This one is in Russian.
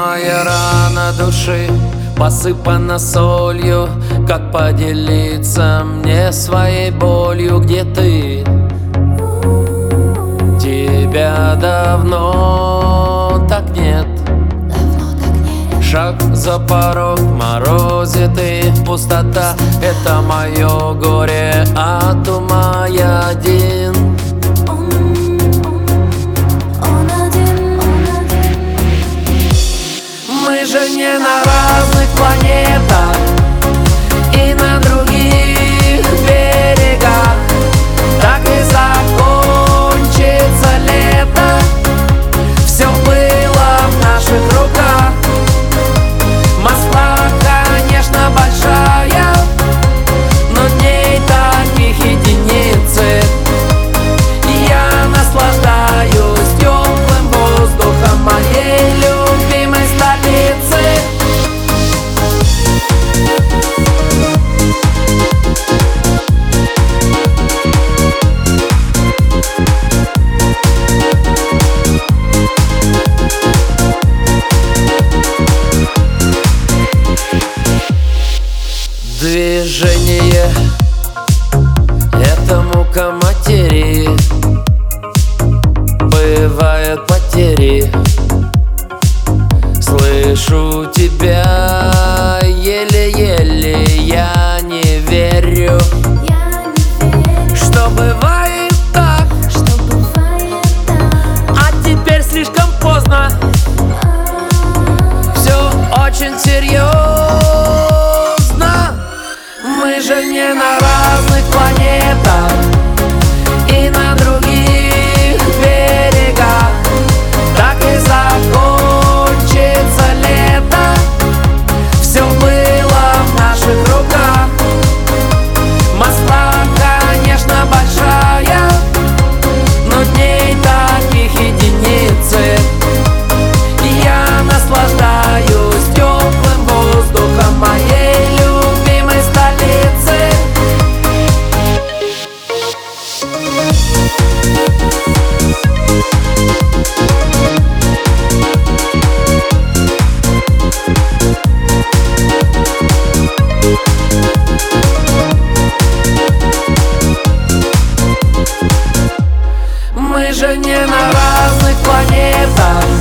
Моя рана души посыпана солью Как поделиться мне своей болью? Где ты? Тебя давно так нет. Шаг за порог, морозит и пустота. Это мое горе от ума. Я на разных планетах Движение Это мука матери. Бывают потери. Слышу тебя еле-еле. Я не верю Что бывает так. А теперь слишком поздно. Все очень серьезно Больше не на разных планетах. Мы же не на разных планетах.